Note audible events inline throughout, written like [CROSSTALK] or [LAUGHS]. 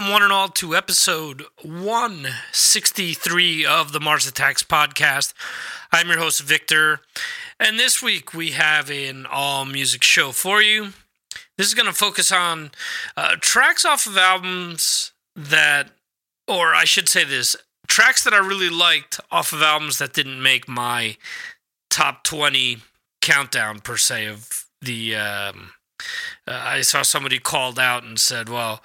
Welcome, one and all, to episode 163 of the Mars Attacks podcast. I'm your host, Victor, and this week we have an all music show for you. This is going to focus on uh, tracks off of albums that, or I should say this, tracks that I really liked off of albums that didn't make my top 20 countdown, per se, of the. Um, uh, I saw somebody called out and said, well,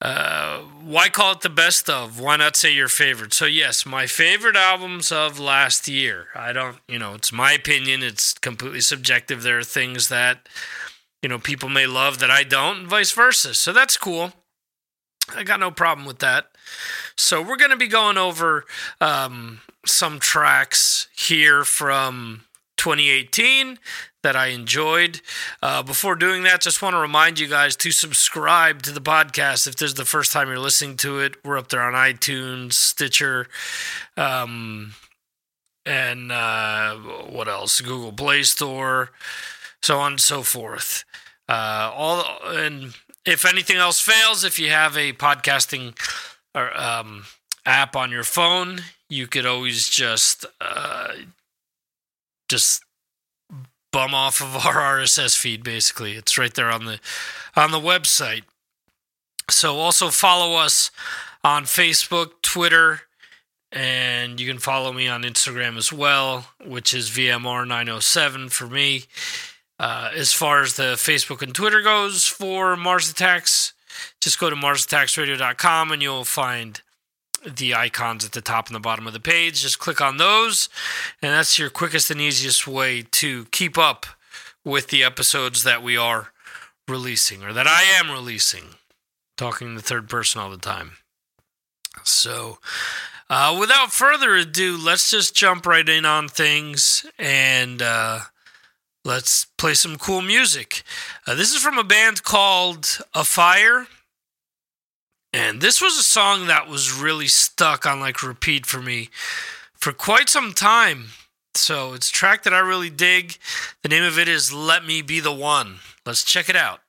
uh, why call it the best of? Why not say your favorite? So, yes, my favorite albums of last year. I don't, you know, it's my opinion. It's completely subjective. There are things that, you know, people may love that I don't, and vice versa. So, that's cool. I got no problem with that. So, we're going to be going over um, some tracks here from 2018 that I enjoyed. Uh, before doing that, just want to remind you guys to subscribe to the podcast if this is the first time you're listening to it. We're up there on iTunes, Stitcher, um, and uh, what else? Google Play Store, so on and so forth. Uh, all and if anything else fails, if you have a podcasting or, um, app on your phone, you could always just uh, just bum off of our [LAUGHS] RSS feed basically. It's right there on the on the website. So also follow us on Facebook, Twitter, and you can follow me on Instagram as well, which is VMR907 for me. Uh, as far as the Facebook and Twitter goes for Mars Attacks, just go to MarsAttacksRadio.com and you'll find the icons at the top and the bottom of the page. Just click on those, and that's your quickest and easiest way to keep up with the episodes that we are releasing or that I am releasing. Talking in the third person all the time. So, uh, without further ado, let's just jump right in on things and uh, let's play some cool music. Uh, this is from a band called Afire. And this was a song that was really stuck on like repeat for me for quite some time. So it's a track that I really dig. The name of it is Let Me Be the One. Let's check it out.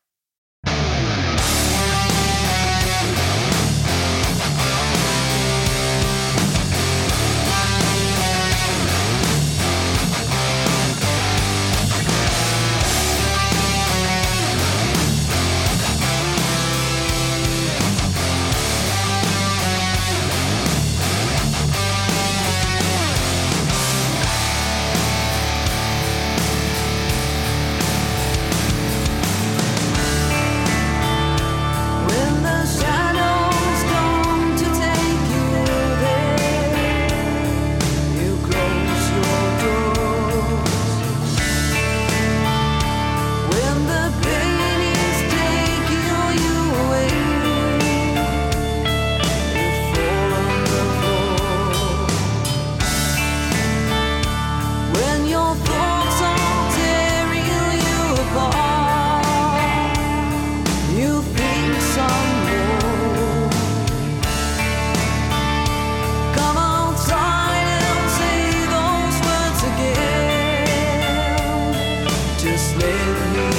with me.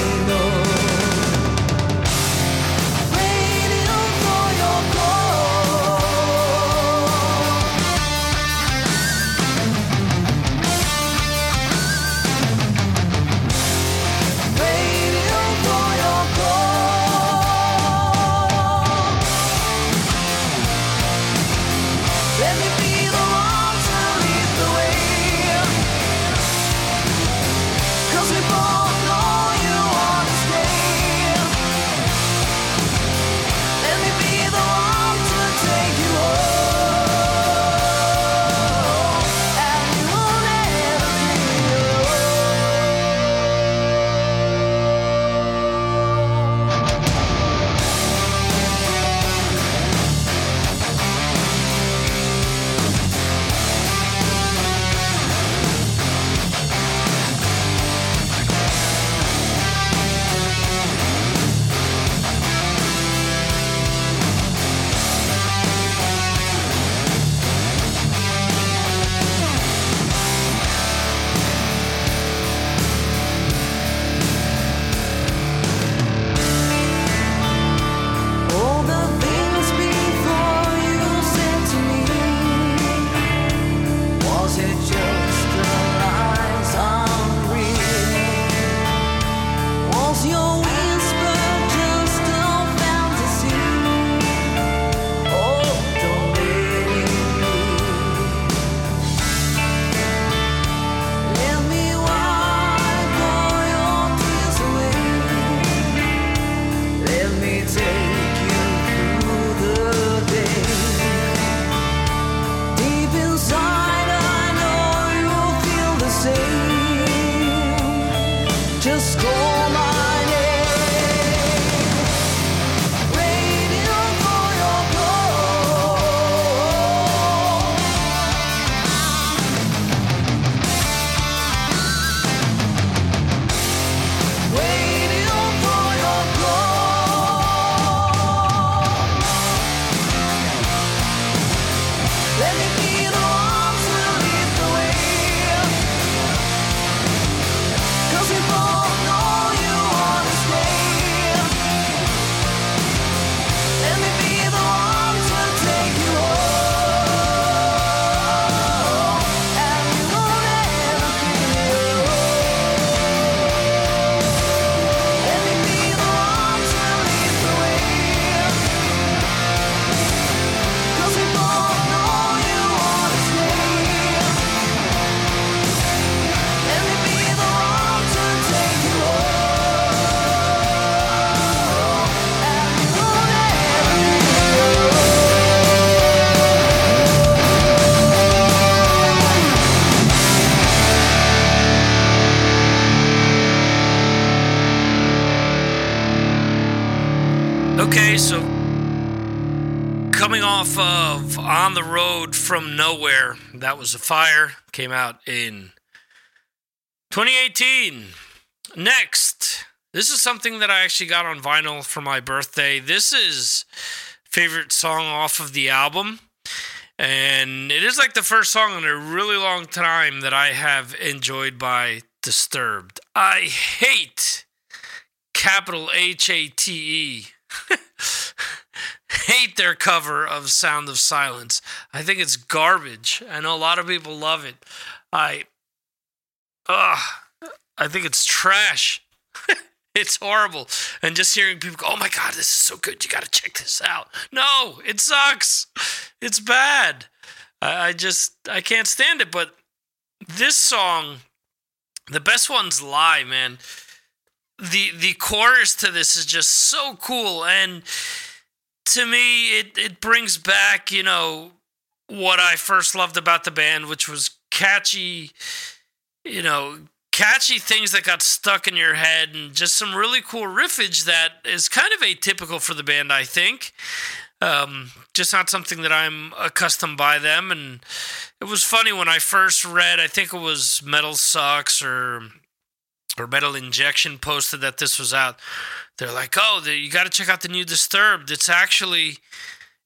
Was a fire, came out in 2018. Next, this is something that I actually got on vinyl for my birthday. This is favorite song off of the album. And it is like the first song in a really long time that I have enjoyed by Disturbed. I hate capital H A T E [LAUGHS] hate their cover of Sound of Silence. I think it's garbage. I know a lot of people love it. I ugh, I think it's trash. [LAUGHS] it's horrible. And just hearing people go, "Oh my god, this is so good. You got to check this out." No, it sucks. It's bad. I, I just I can't stand it, but this song the best ones lie, man the the chorus to this is just so cool and to me it it brings back you know what I first loved about the band which was catchy you know catchy things that got stuck in your head and just some really cool riffage that is kind of atypical for the band I think. Um, just not something that I'm accustomed by them. And it was funny when I first read I think it was Metal Sucks or or Metal Injection posted that this was out. They're like, "Oh, the, you got to check out the new Disturbed. It's actually,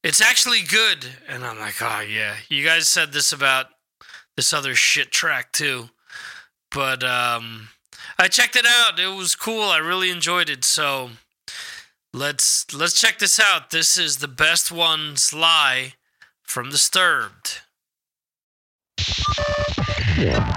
it's actually good." And I'm like, "Oh yeah, you guys said this about this other shit track too." But um, I checked it out. It was cool. I really enjoyed it. So let's let's check this out. This is the best ones lie from Disturbed. Yeah.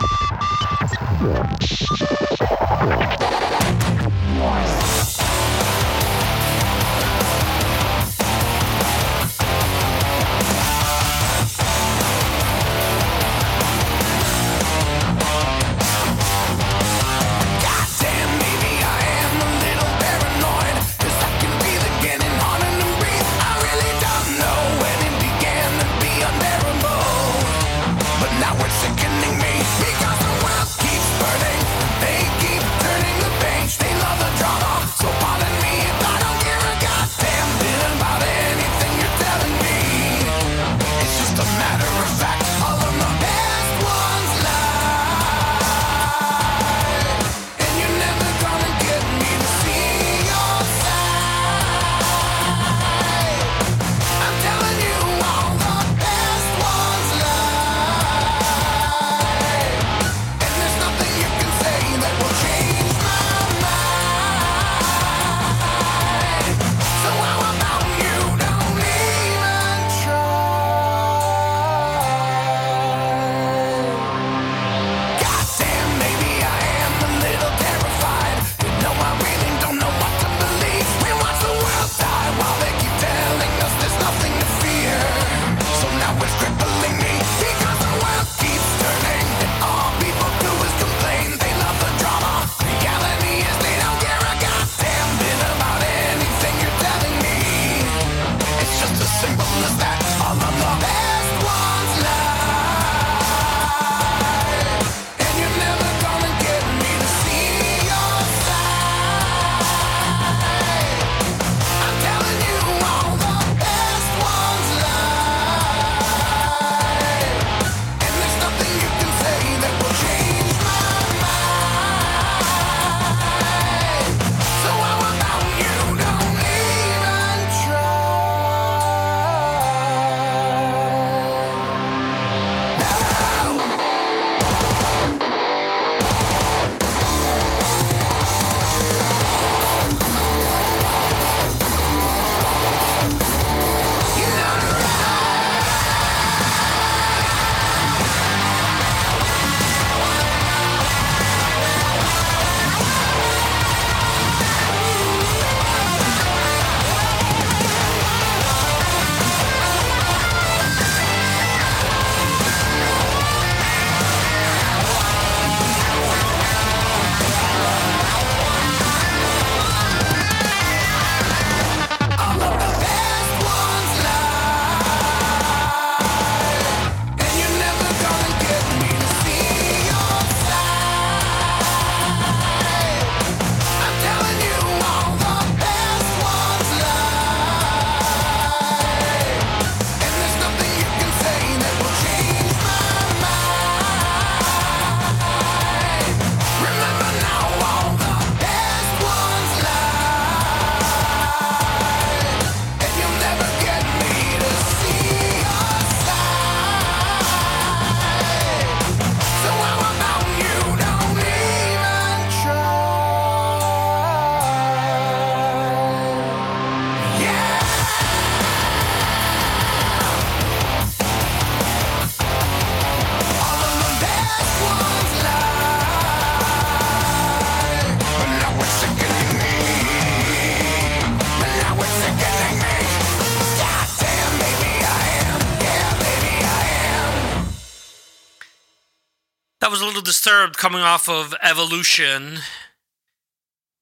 Cherub coming off of Evolution.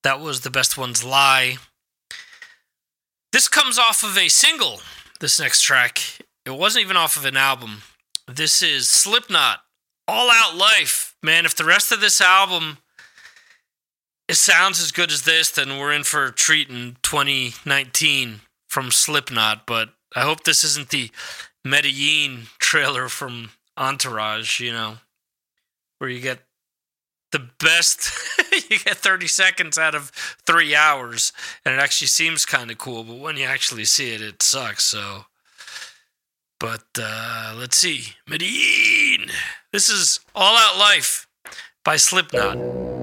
That was the best one's lie. This comes off of a single, this next track. It wasn't even off of an album. This is Slipknot, All Out Life. Man, if the rest of this album it sounds as good as this, then we're in for a treat in 2019 from Slipknot. But I hope this isn't the Medellin trailer from Entourage, you know, where you get the best [LAUGHS] you get 30 seconds out of three hours and it actually seems kind of cool but when you actually see it it sucks so. But uh, let's see. Medine this is all out life by slipknot.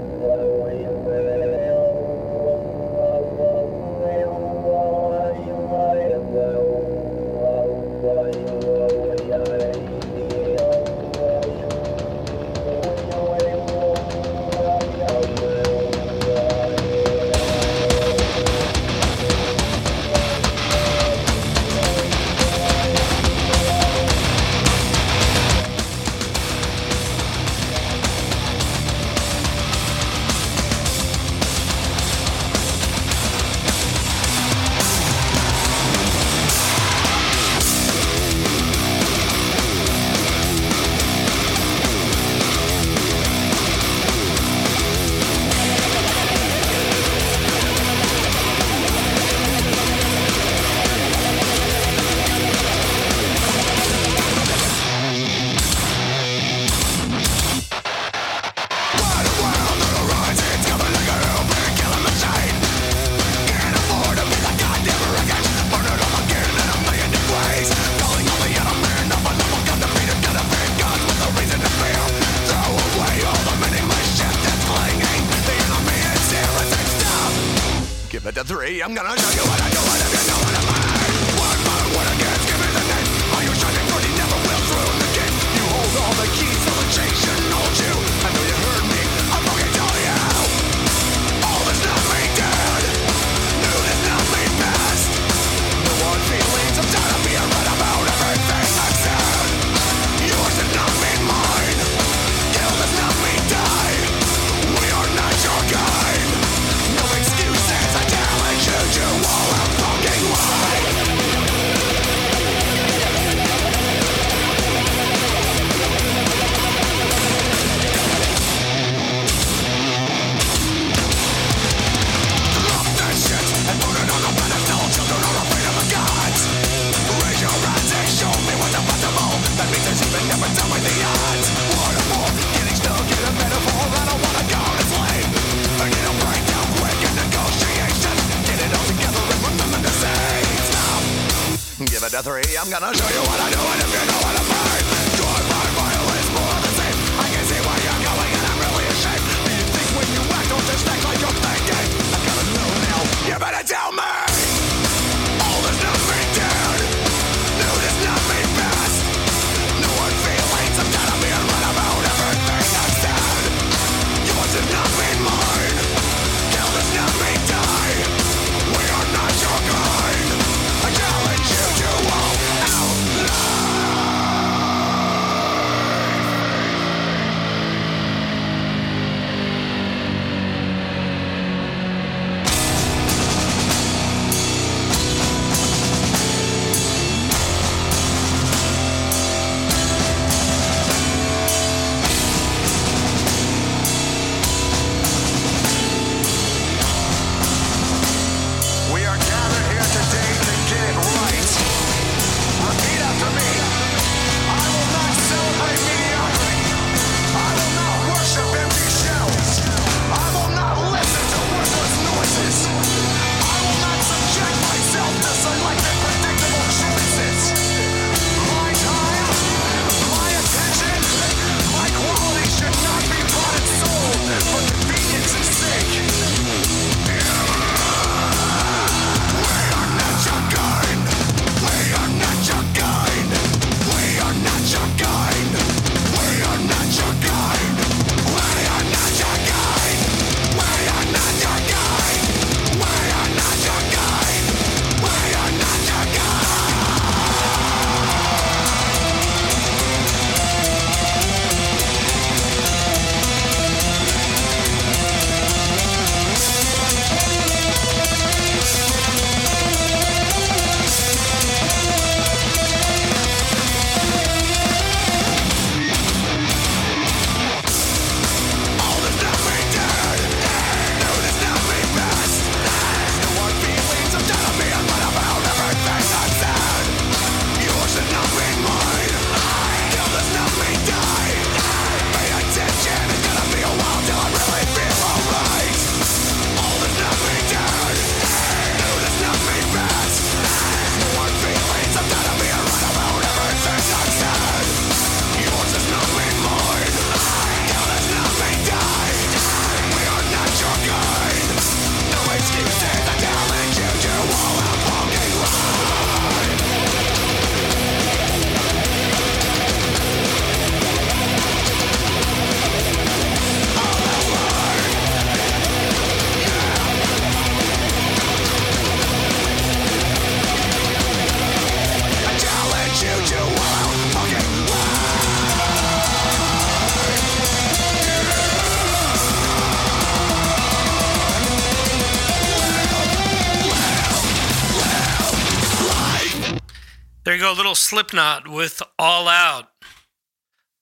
Slipknot with All Out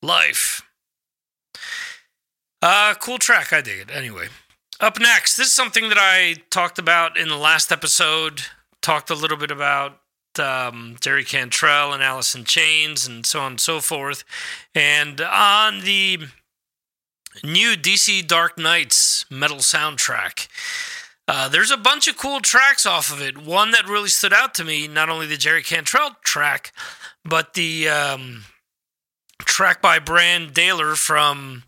Life. Uh, cool track. I dig it. Anyway, up next, this is something that I talked about in the last episode. Talked a little bit about um, Jerry Cantrell and Alice in Chains and so on and so forth. And on the new DC Dark Nights metal soundtrack, uh, there's a bunch of cool tracks off of it. One that really stood out to me, not only the Jerry Cantrell track, but the um, track by Brann Dailor from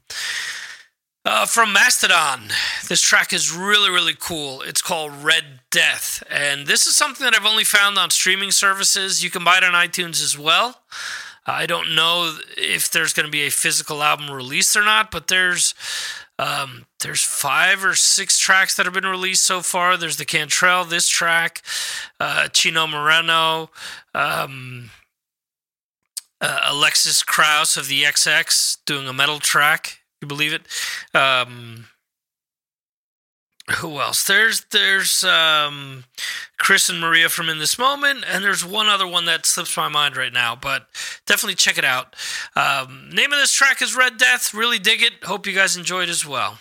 uh, from Mastodon. This track is really, really cool. It's called Red Death. And this is something that I've only found on streaming services. You can buy it on iTunes as well. I don't know if there's going to be a physical album released or not, but there's um, there's five or six tracks that have been released so far. There's the Cantrell, this track, uh, Chino Moreno, um, uh, Alexis Krauss of the XX doing a metal track. You believe it? Um, who else? There's there's um, Chris and Maria from In This Moment, and there's one other one that slips my mind right now, but definitely check it out. Um, name of this track is Red Death. Really dig it. Hope you guys enjoyed as well.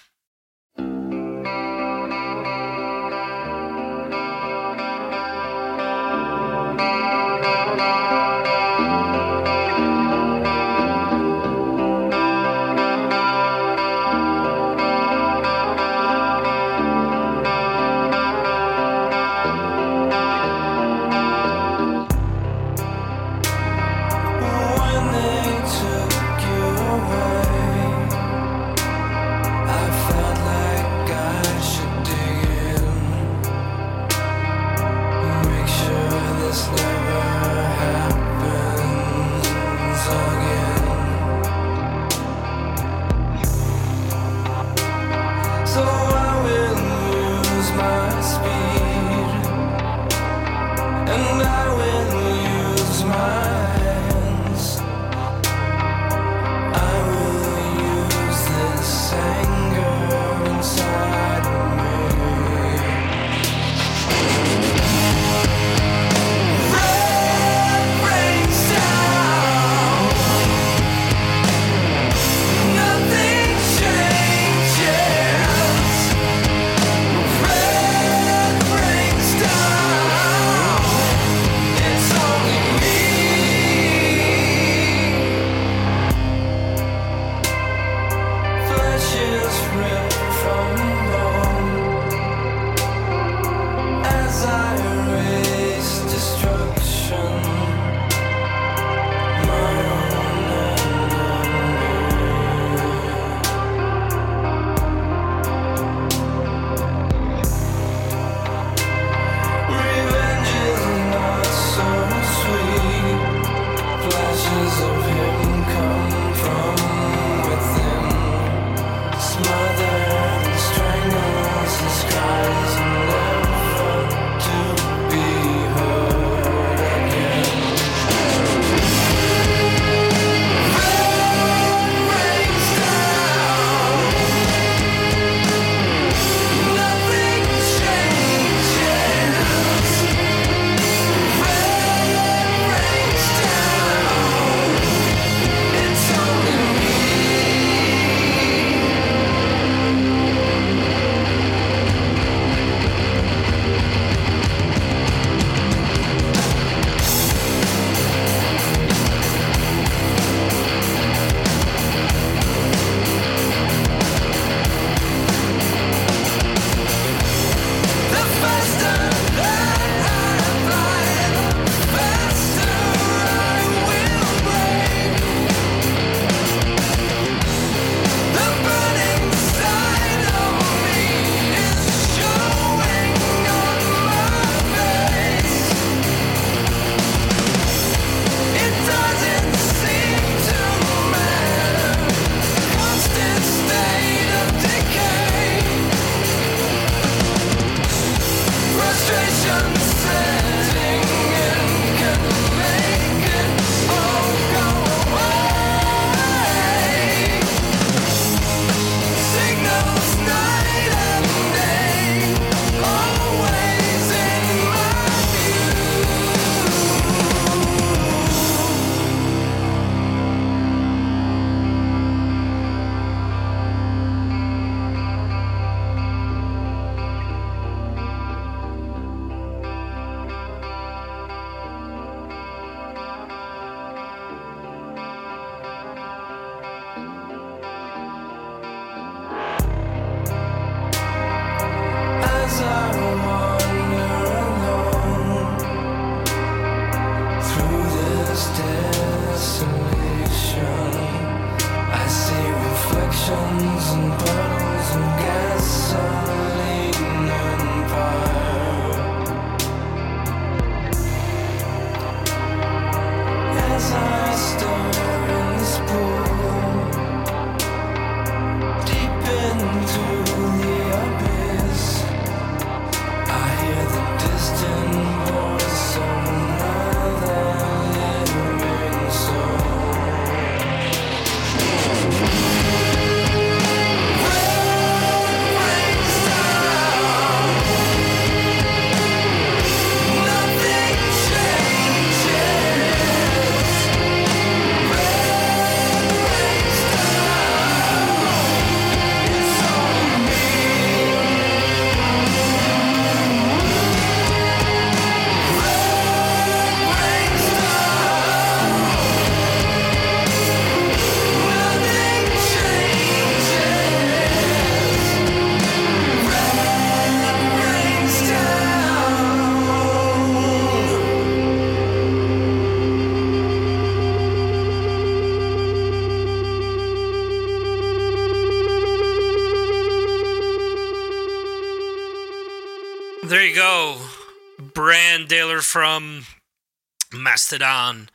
Mastodon.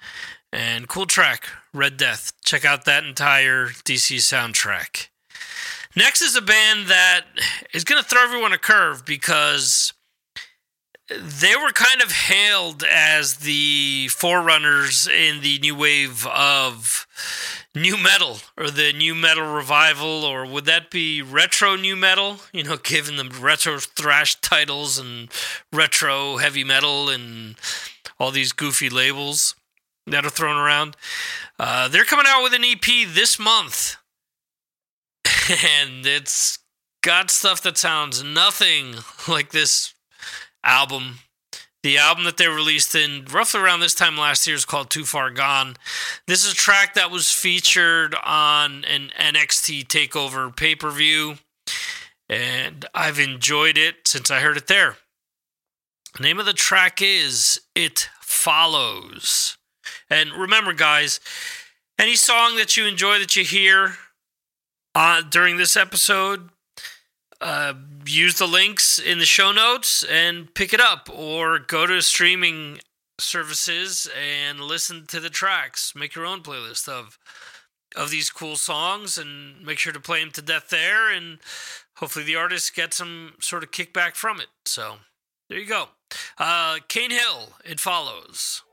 And cool track, Red Death. Check out that entire DC soundtrack. Next is a band that is going to throw everyone a curve because they were kind of hailed as the forerunners in the new wave of nu metal or the nu metal revival or would that be retro nu metal you know given them retro thrash titles and retro heavy metal and all these goofy labels that are thrown around uh, they're coming out with an ep this month [LAUGHS] and it's got stuff that sounds nothing like this album. The album that they released in roughly around this time last year is called Too Far Gone. This is a track that was featured on an NXT TakeOver pay per view, and I've enjoyed it since I heard it there. Name of the track is It Follows. And remember, guys, any song that you enjoy that you hear uh, during this episode, uh, use the links in the show notes and pick it up, or go to streaming services and listen to the tracks. Make your own playlist of of these cool songs, and make sure to play them to death there. And hopefully, the artist gets some sort of kickback from it. So there you go. Uh, Cane Hill. It follows.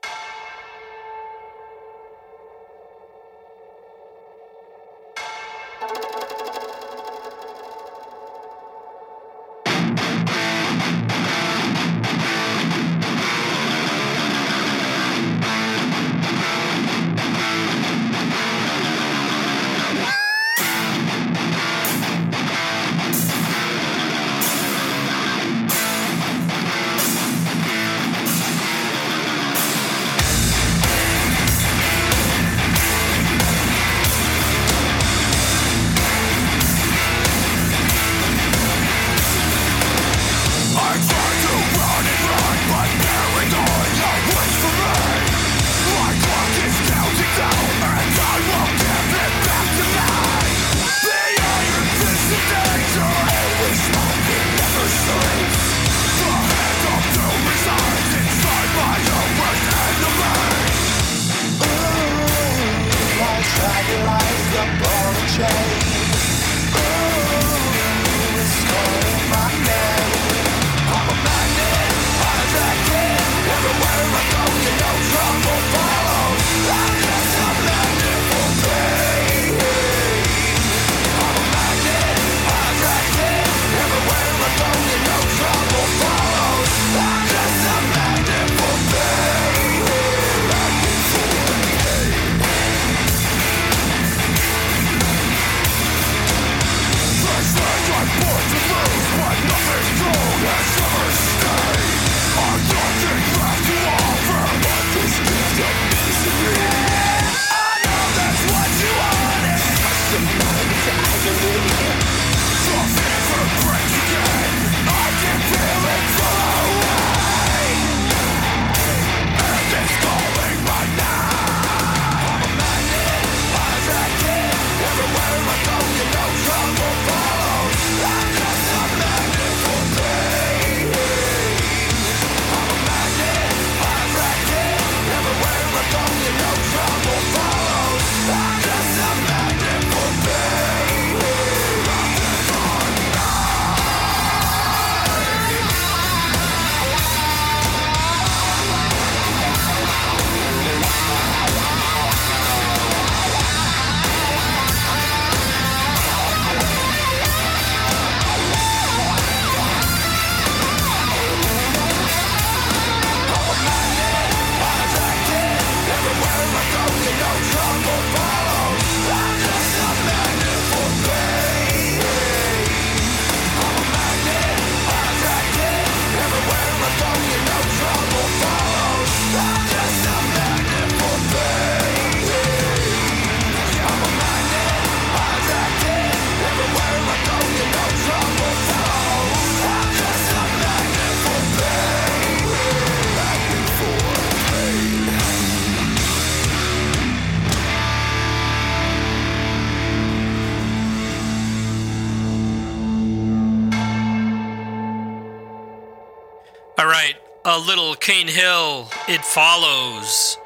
Cane Hill, it follows.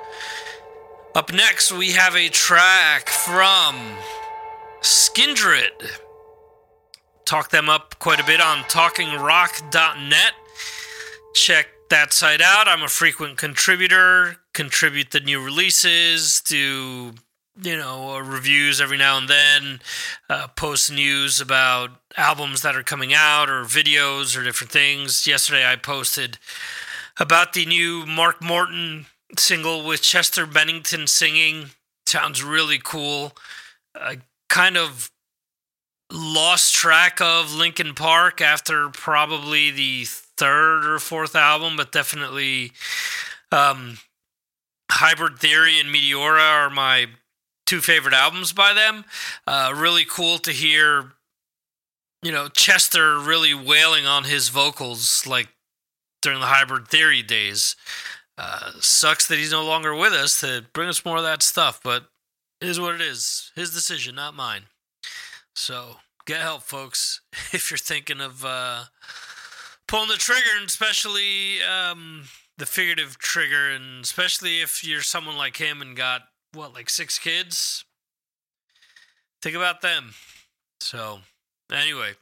Up next, we have a track from Skindred. Talk them up quite a bit on talkingrock.net. Check that site out. I'm a frequent contributor, contribute the new releases, do you know uh, reviews every now and then, uh, post news about albums that are coming out or videos or different things. Yesterday, I posted about the new Mark Morton single with Chester Bennington singing. Sounds really cool. I kind of lost track of Linkin Park after probably the third or fourth album, but definitely um, Hybrid Theory and Meteora are my two favorite albums by them. Uh, really cool to hear, you know, Chester really wailing on his vocals like during the Hybrid Theory days. Uh, sucks that he's no longer with us to bring us more of that stuff, but it is what it is. His decision, not mine. So get help, folks, [LAUGHS] if you're thinking of uh, pulling the trigger, and especially um, the figurative trigger, and especially if you're someone like him and got what, like six kids. Think about them. So, anyway.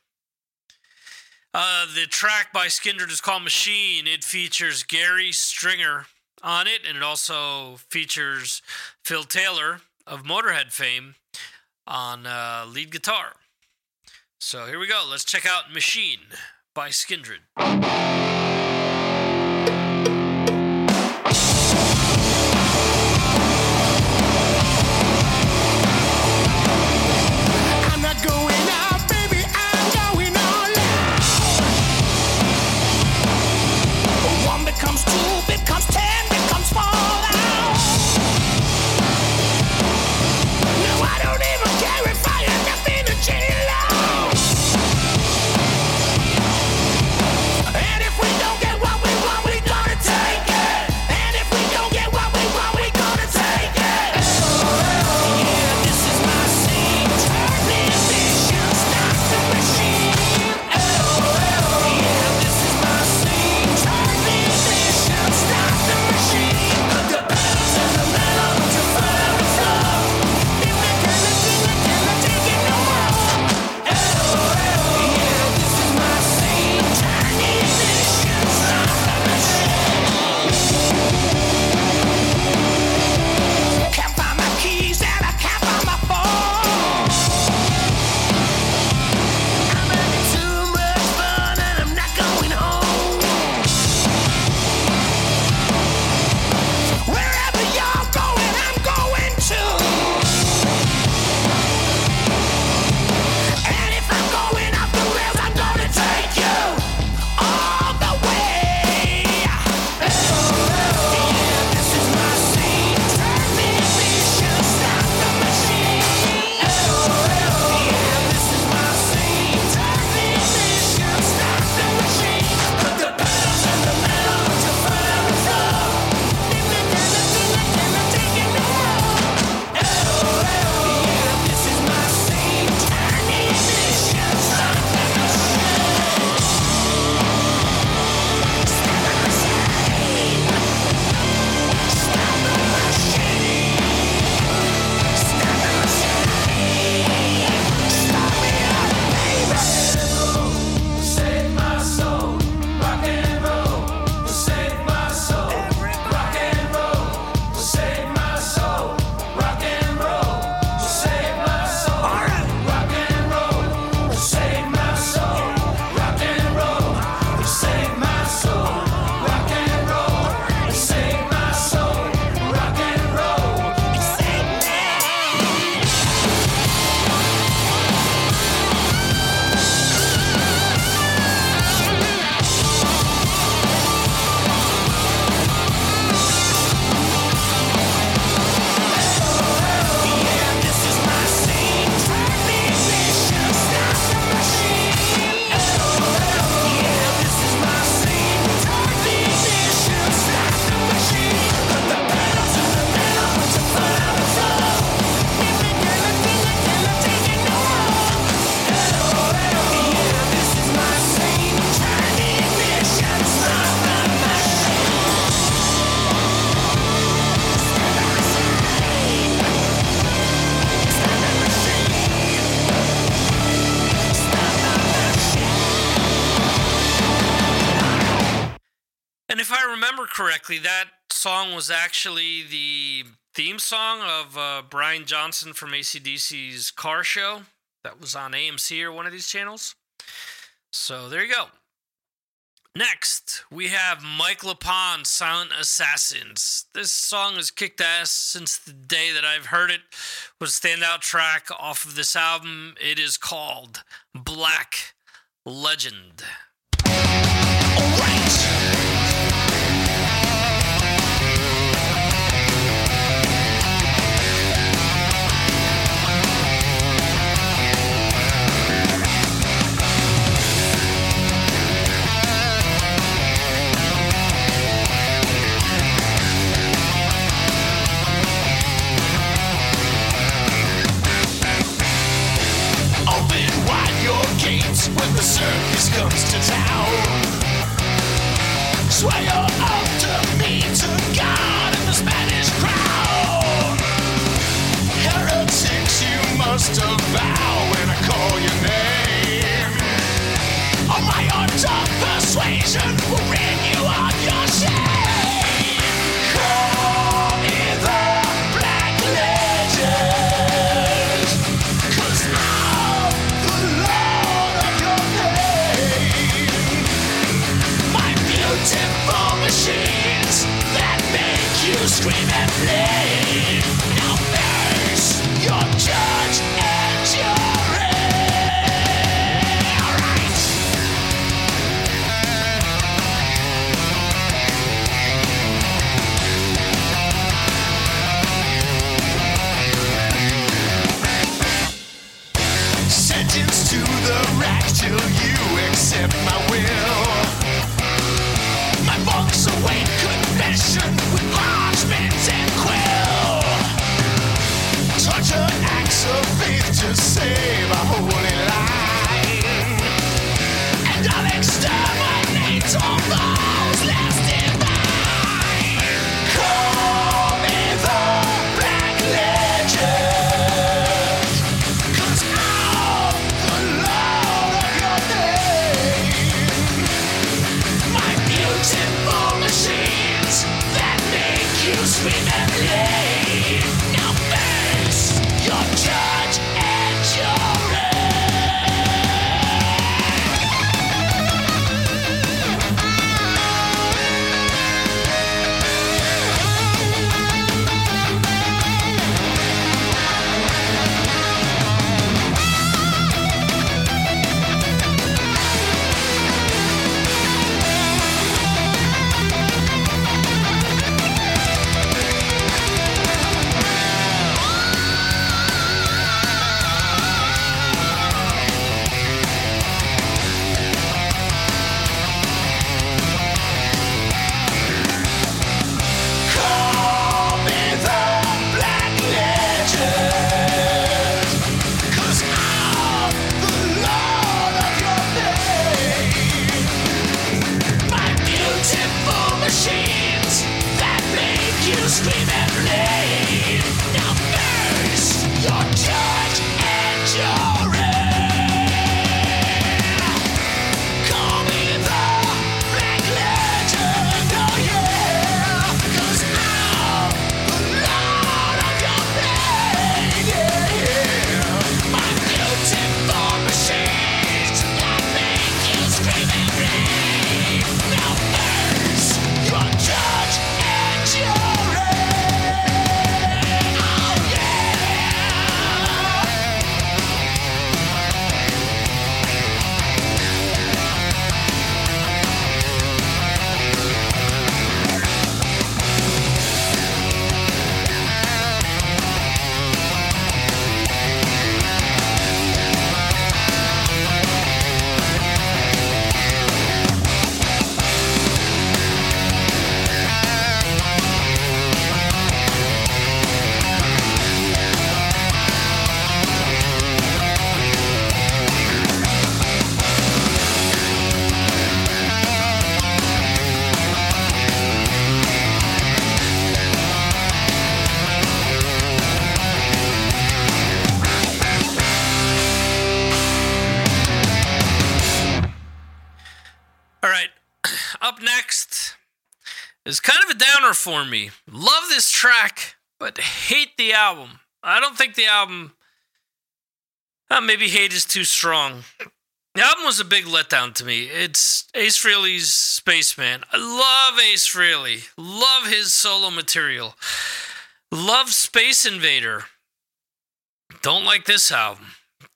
Uh, the track by Skindred is called Machine. It features Gary Stringer on it, and it also features Phil Taylor of Motorhead fame on uh, lead guitar. So here we go. Let's check out Machine by Skindred. Correctly, that song was actually the theme song of uh, Brian Johnson from ACDC's Car Show that was on AMC or one of these channels. So there you go. Next, we have Mike LePond, Silent Assassins. This song has kicked ass since the day that I've heard it. Was standout track off of this album. It is called Black Legend. Open when the circus comes to town. Swear your oath to me, to God and the Spanish crown. Heretics, you must avow when I call your name. On my of persuasion scream for me. Love this track, but hate the album. I don't think the album. Uh, maybe hate is too strong. The album was a big letdown to me. It's Ace Frehley's Spaceman. I love Ace Frehley. Love his solo material. Love Space Invader. Don't like this album.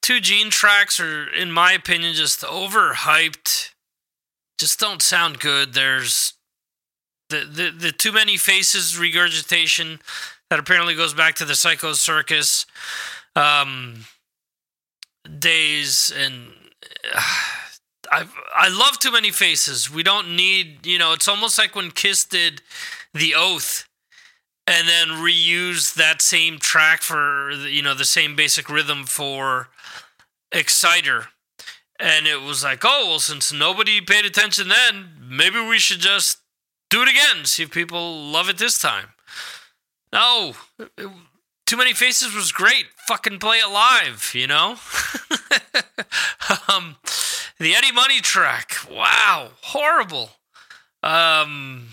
Two Gene tracks are, in my opinion, just overhyped. Just don't sound good. There's the, the, the too many faces regurgitation that apparently goes back to the Psycho Circus um, days and I I love too many faces. We don't need, you know, it's almost like when Kiss did The Oath and then reused that same track for you know the same basic rhythm for Exciter. And it was like, oh well, since nobody paid attention then, maybe we should just do it again, see if people love it this time. No, too many faces was great. Fucking play it live, you know. [LAUGHS] um, the Eddie Money track, wow, horrible. Um,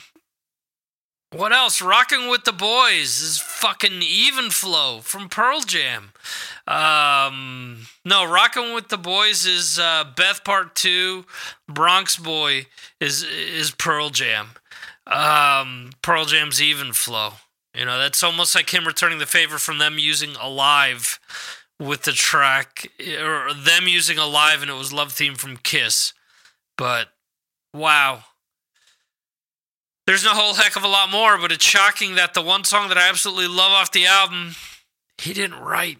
what else? Rocking with the Boys is fucking even flow from Pearl Jam. Um, no, Rocking with the Boys is uh, Beth Part Two. Bronx Boy is is Pearl Jam. Um, Pearl Jam's even flow. You know, that's almost like him returning the favor from them using Alive with the track, or them using Alive, and it was Love Theme from Kiss. But wow. There's no whole heck of a lot more, but it's shocking that the one song that I absolutely love off the album, he didn't write.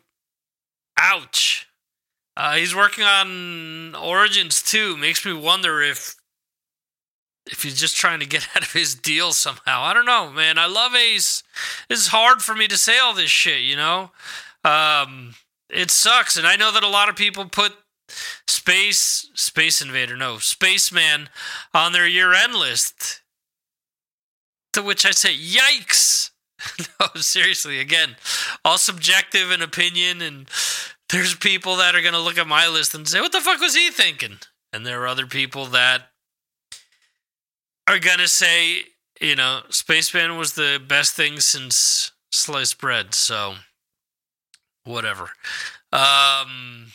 Ouch. Uh, he's working on Origins too. Makes me wonder if if he's just trying to get [LAUGHS] out of his deal somehow. I don't know, man. I love Ace. It's hard for me to say all this shit, you know? Um, it sucks. And I know that a lot of people put Space, Space Invader, no, Spaceman on their year end list. To which I say, yikes. [LAUGHS] no, seriously, again, all subjective and opinion. And there's people that are going to look at my list and say, what the fuck was he thinking? And there are other people that are gonna say, you know, Spaceman was the best thing since sliced bread. So, whatever. Um.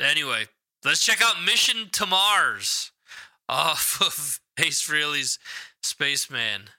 Anyway, let's check out Mission to Mars off [LAUGHS] of Ace Frehley's Spaceman.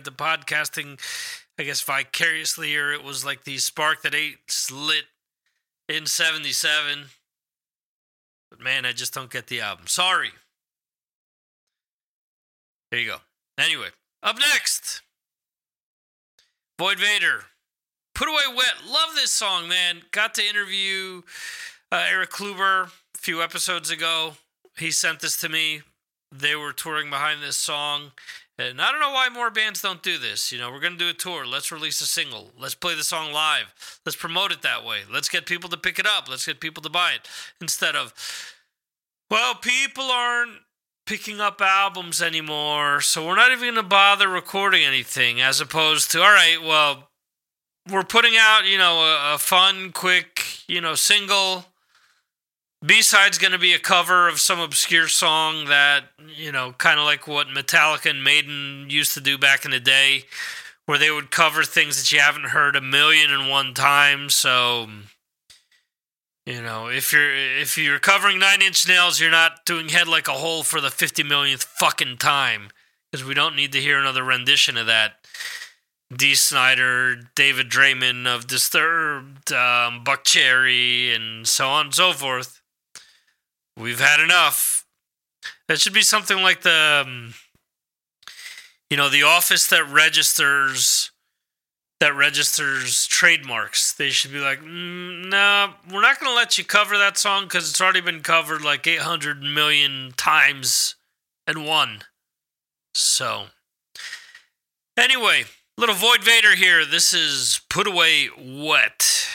Into podcasting, I guess vicariously, or it was like the spark that ate lit in 77. But man, I just don't get the album. Sorry. There you go. Anyway, up next Void Vator. Put Away Wet. Love this song, man. Got to interview uh, Eric Kluber a few episodes ago. He sent this to me. They were touring behind this song. And I don't know why more bands don't do this. You know, we're going to do a tour. Let's release a single. Let's play the song live. Let's promote it that way. Let's get people to pick it up. Let's get people to buy it. Instead of, well, people aren't picking up albums anymore, so we're not even going to bother recording anything, as opposed to, all right, well, we're putting out, you know, a, a fun, quick, you know, single. B side's going to be a cover of some obscure song that, you know, kind of like what Metallica and Maiden used to do back in the day, where they would cover things that you haven't heard a million and one times. So, you know, if you're if you're covering Nine Inch Nails, you're not doing Head Like a Hole for the fifty millionth fucking time because we don't need to hear another rendition of that. Dee Snider, David Draiman of Disturbed, um, Buckcherry, and so on and so forth. We've had enough. That should be something like the, um, you know, the office that registers that registers trademarks. They should be like, mm, nah, we're not going to let you cover that song because it's already been covered like 800 million times and one. So, anyway, little Void Vator here. This is Put Away Wet.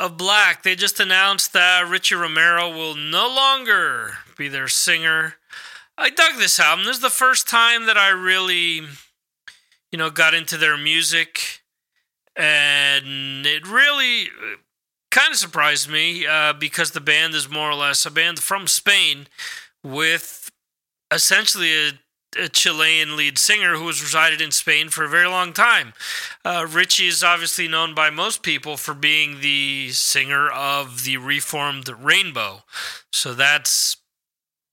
Of Black, they just announced that Richie Romero will no longer be their singer. I dug this album. This is the first time that I really, you know, got into their music. And it really kind of surprised me uh, because the band is more or less a band from Spain with essentially a a Chilean lead singer who has resided in Spain for a very long time. Uh, Richie is obviously known by most people for being the singer of the reformed Rainbow. So that's,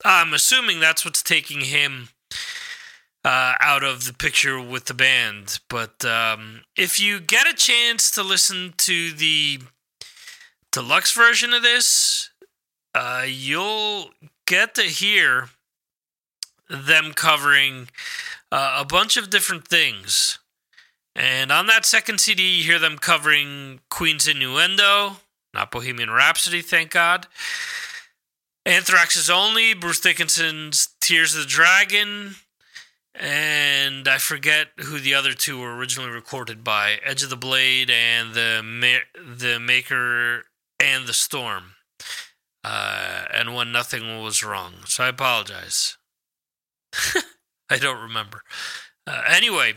I'm assuming that's what's taking him uh, out of the picture with the band. But um, if you get a chance to listen to the deluxe version of this, uh, you'll get to hear them covering uh, a bunch of different things. And on that second CD, you hear them covering Queen's Innuendo, not Bohemian Rhapsody, thank God. Anthrax's Only, Bruce Dickinson's Tears of the Dragon, and I forget who the other two were originally recorded by Edge of the Blade and the, Ma- the Maker and the Storm. Uh, and when nothing was wrong. So I apologize. [LAUGHS] I don't remember. Uh, anyway,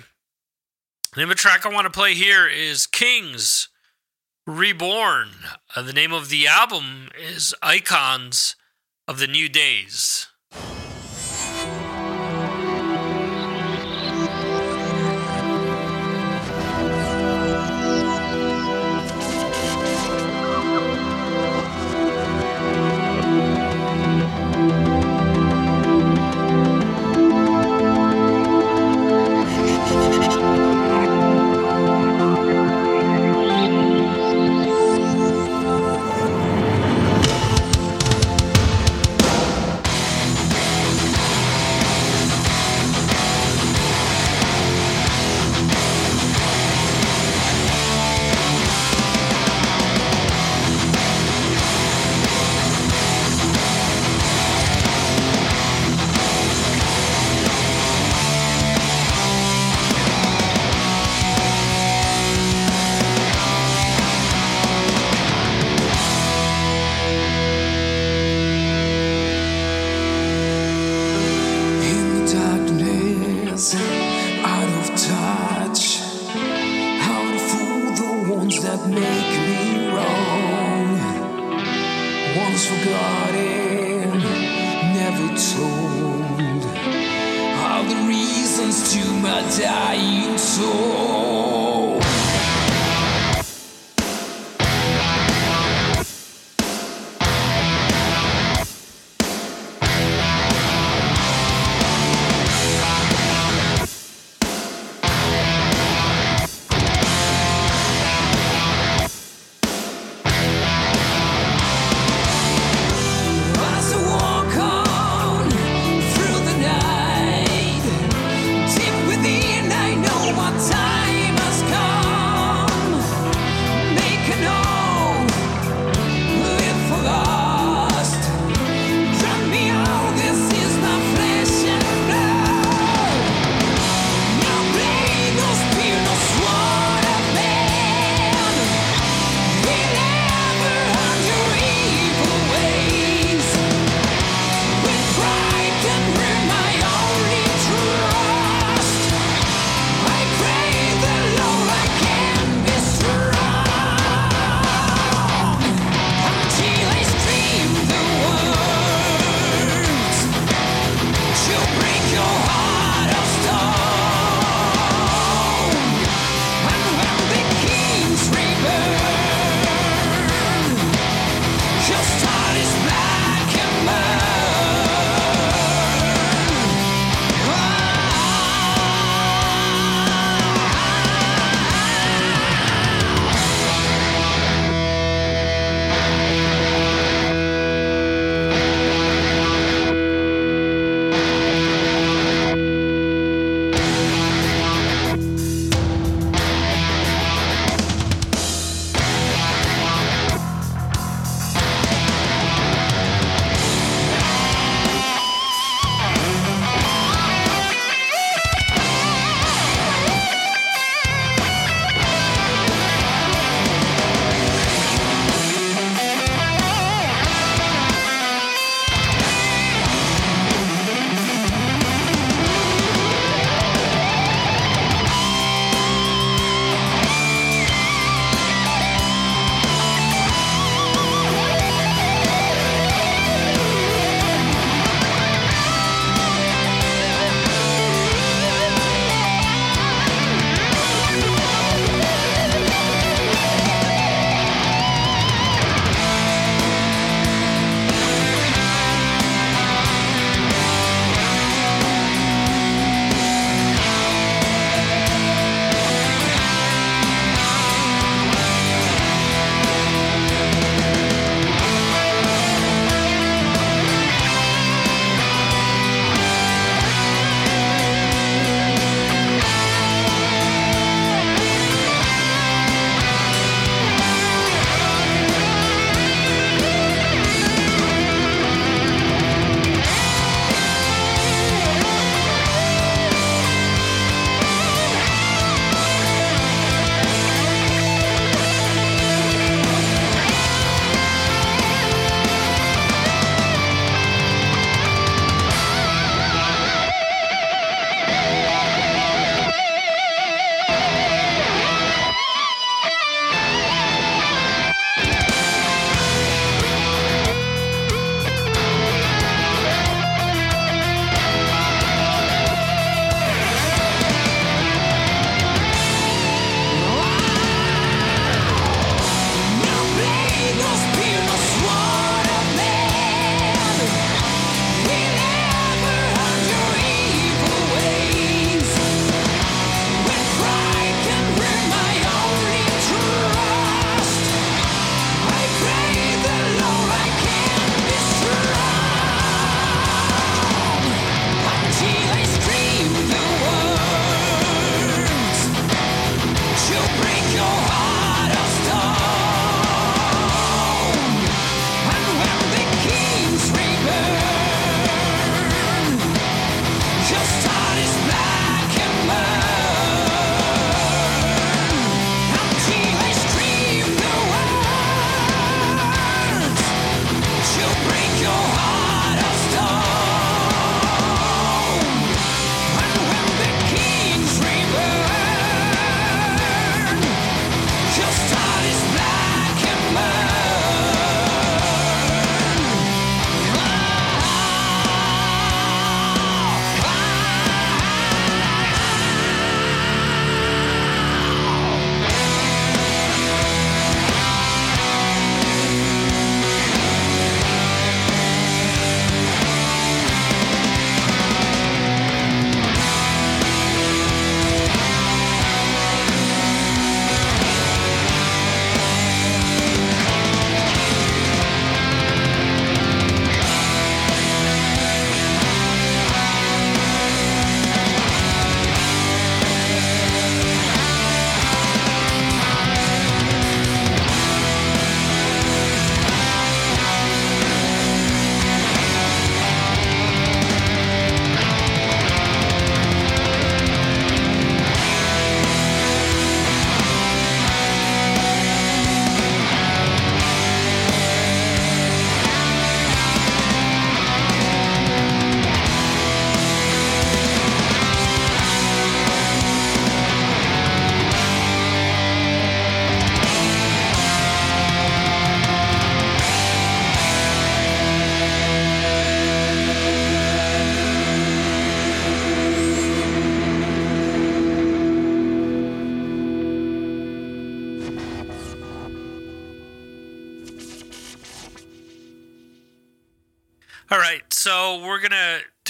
the name of the track I want to play here is Kings Reborn. Uh, the name of the album is Icons of the New Days.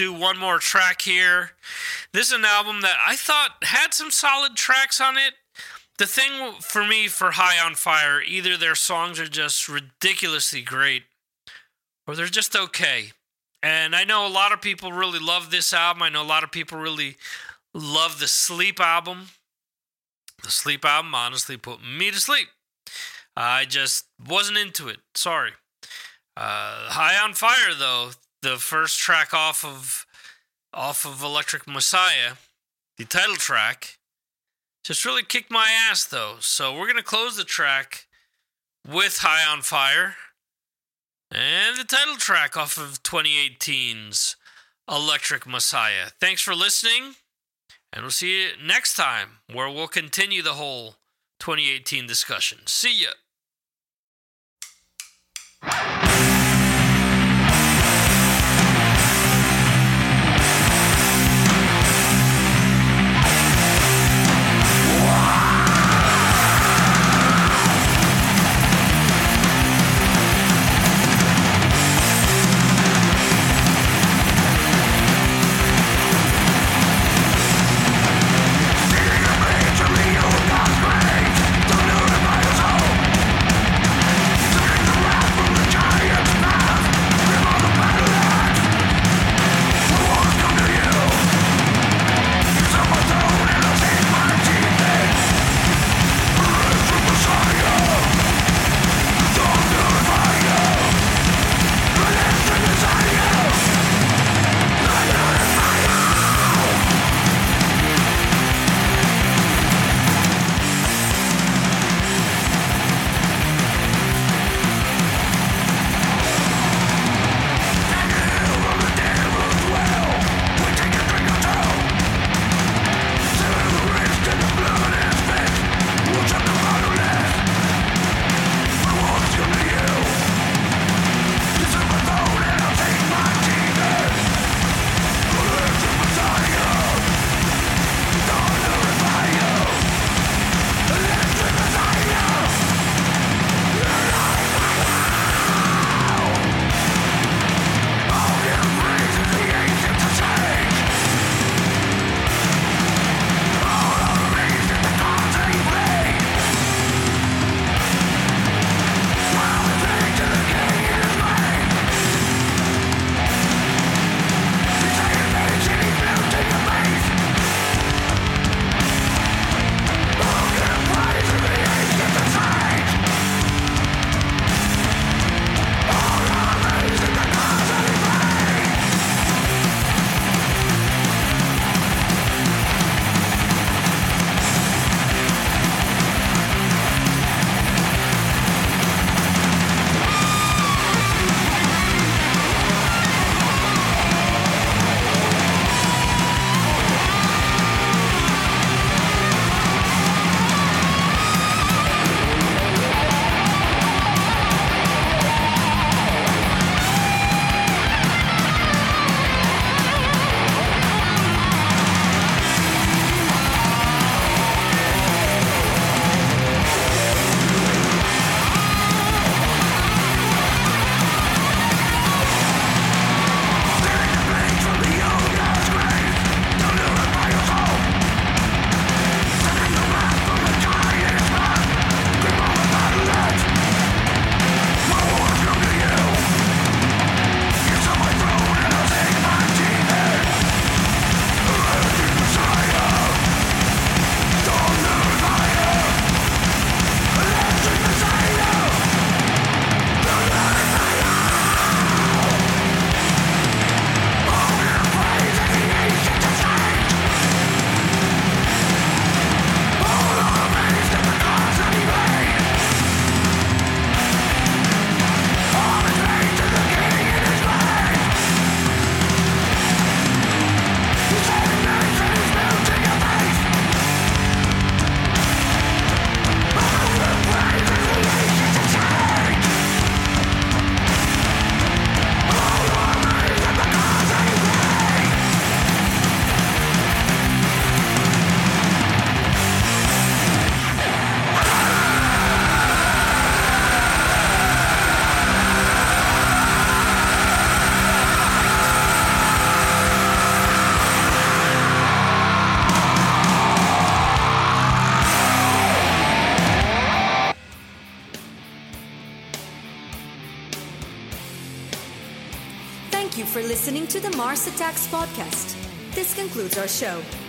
Do one more track here. This is an album that I thought had some solid tracks on it. The thing for me for High on Fire, either their songs are just ridiculously great, or they're just okay. And I know a lot of people really love this album. I know a lot of people really love the Sleep album. The Sleep album honestly put me to sleep. I just wasn't into it. Sorry. Uh, High on Fire, though, the first track off of off of Electric Messiah, the title track, just really kicked my ass though. So we're gonna close the track with High on Fire and the title track off of 2018's Electric Messiah. Thanks for listening, and we'll see you next time where we'll continue the whole 2018 discussion. See ya. Mars Attacks podcast. This concludes our show.